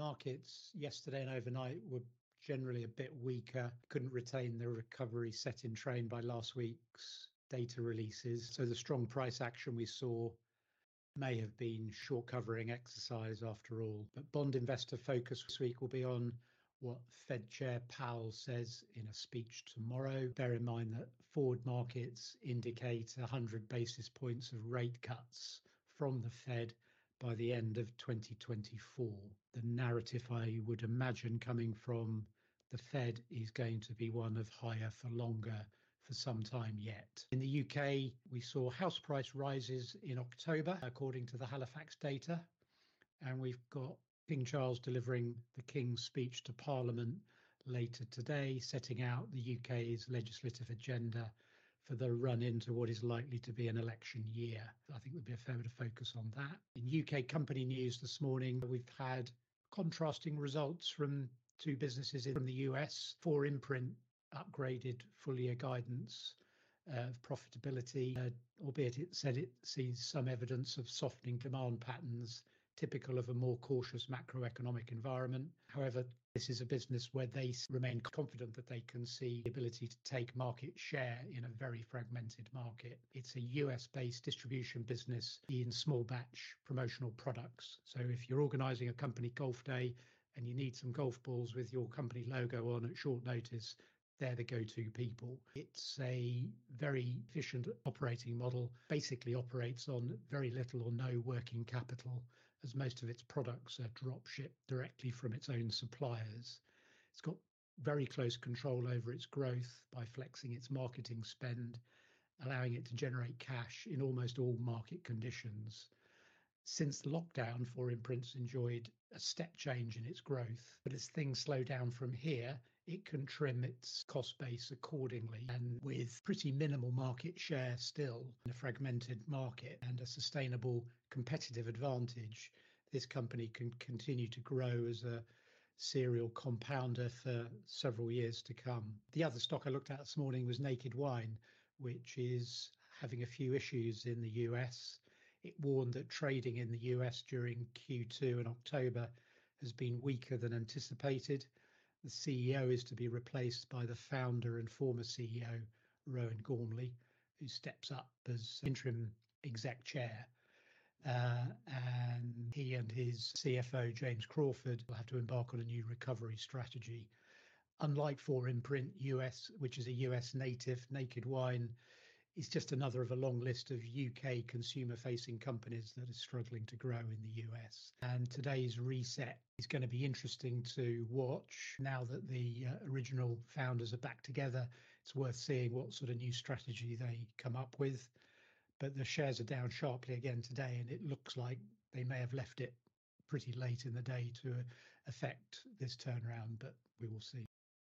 markets yesterday and overnight were generally a bit weaker, couldn't retain the recovery set in train by last week's data releases. So the strong price action we saw may have been short covering exercise after all. But bond investor focus this week will be on what Fed Chair Powell says in a speech tomorrow. Bear in mind that forward markets indicate 100 basis points of rate cuts from the Fed by the end of 2024. The narrative I would imagine coming from the Fed is going to be one of higher for longer for some time yet. In the UK, we saw house price rises in October, according to the Halifax data, and we've got King Charles delivering the King's speech to Parliament later today, setting out the UK's legislative agenda for the run into what is likely to be an election year. I think there'll be a fair bit of focus on that. In UK company news this morning, we've had contrasting results from two businesses in the US. 4imprint upgraded full year guidance of profitability, uh, albeit it said it sees some evidence of softening demand patterns typical of a more cautious macroeconomic environment. However, this is a business where they remain confident that they can see the ability to take market share in a very fragmented market. It's a US based distribution business in small batch promotional products. So if you're organizing a company golf day and you need some golf balls with your company logo on at short notice, they're the go-to people. It's a very efficient operating model, basically operates on very little or no working capital as most of its products are drop shipped directly from its own suppliers. It's got very close control over its growth by flexing its marketing spend, allowing it to generate cash in almost all market conditions. Since lockdown, 4imprint's enjoyed a step change in its growth, but as things slow down from here, it can trim its cost base accordingly. And with pretty minimal market share still in a fragmented market and a sustainable competitive advantage, this company can continue to grow as a serial compounder for several years to come. The other stock I looked at this morning was Naked Wine, which is having a few issues in the US. It warned that trading in the US during Q2 and October has been weaker than anticipated the CEO is to be replaced by the founder and former CEO, Rowan Gormley, who steps up as interim exec chair. Uh, and he and his CFO, James Crawford, will have to embark on a new recovery strategy. Unlike 4imprint US, which is a US native, Naked Wine is just another of a long list of UK consumer facing companies that are struggling to grow in the US. And today's reset is going to be interesting to watch now that the uh, original founders are back together. It's worth seeing what sort of new strategy they come up with. But the shares are down sharply again today, and it looks like they may have left it pretty late in the day to affect this turnaround, but we will see.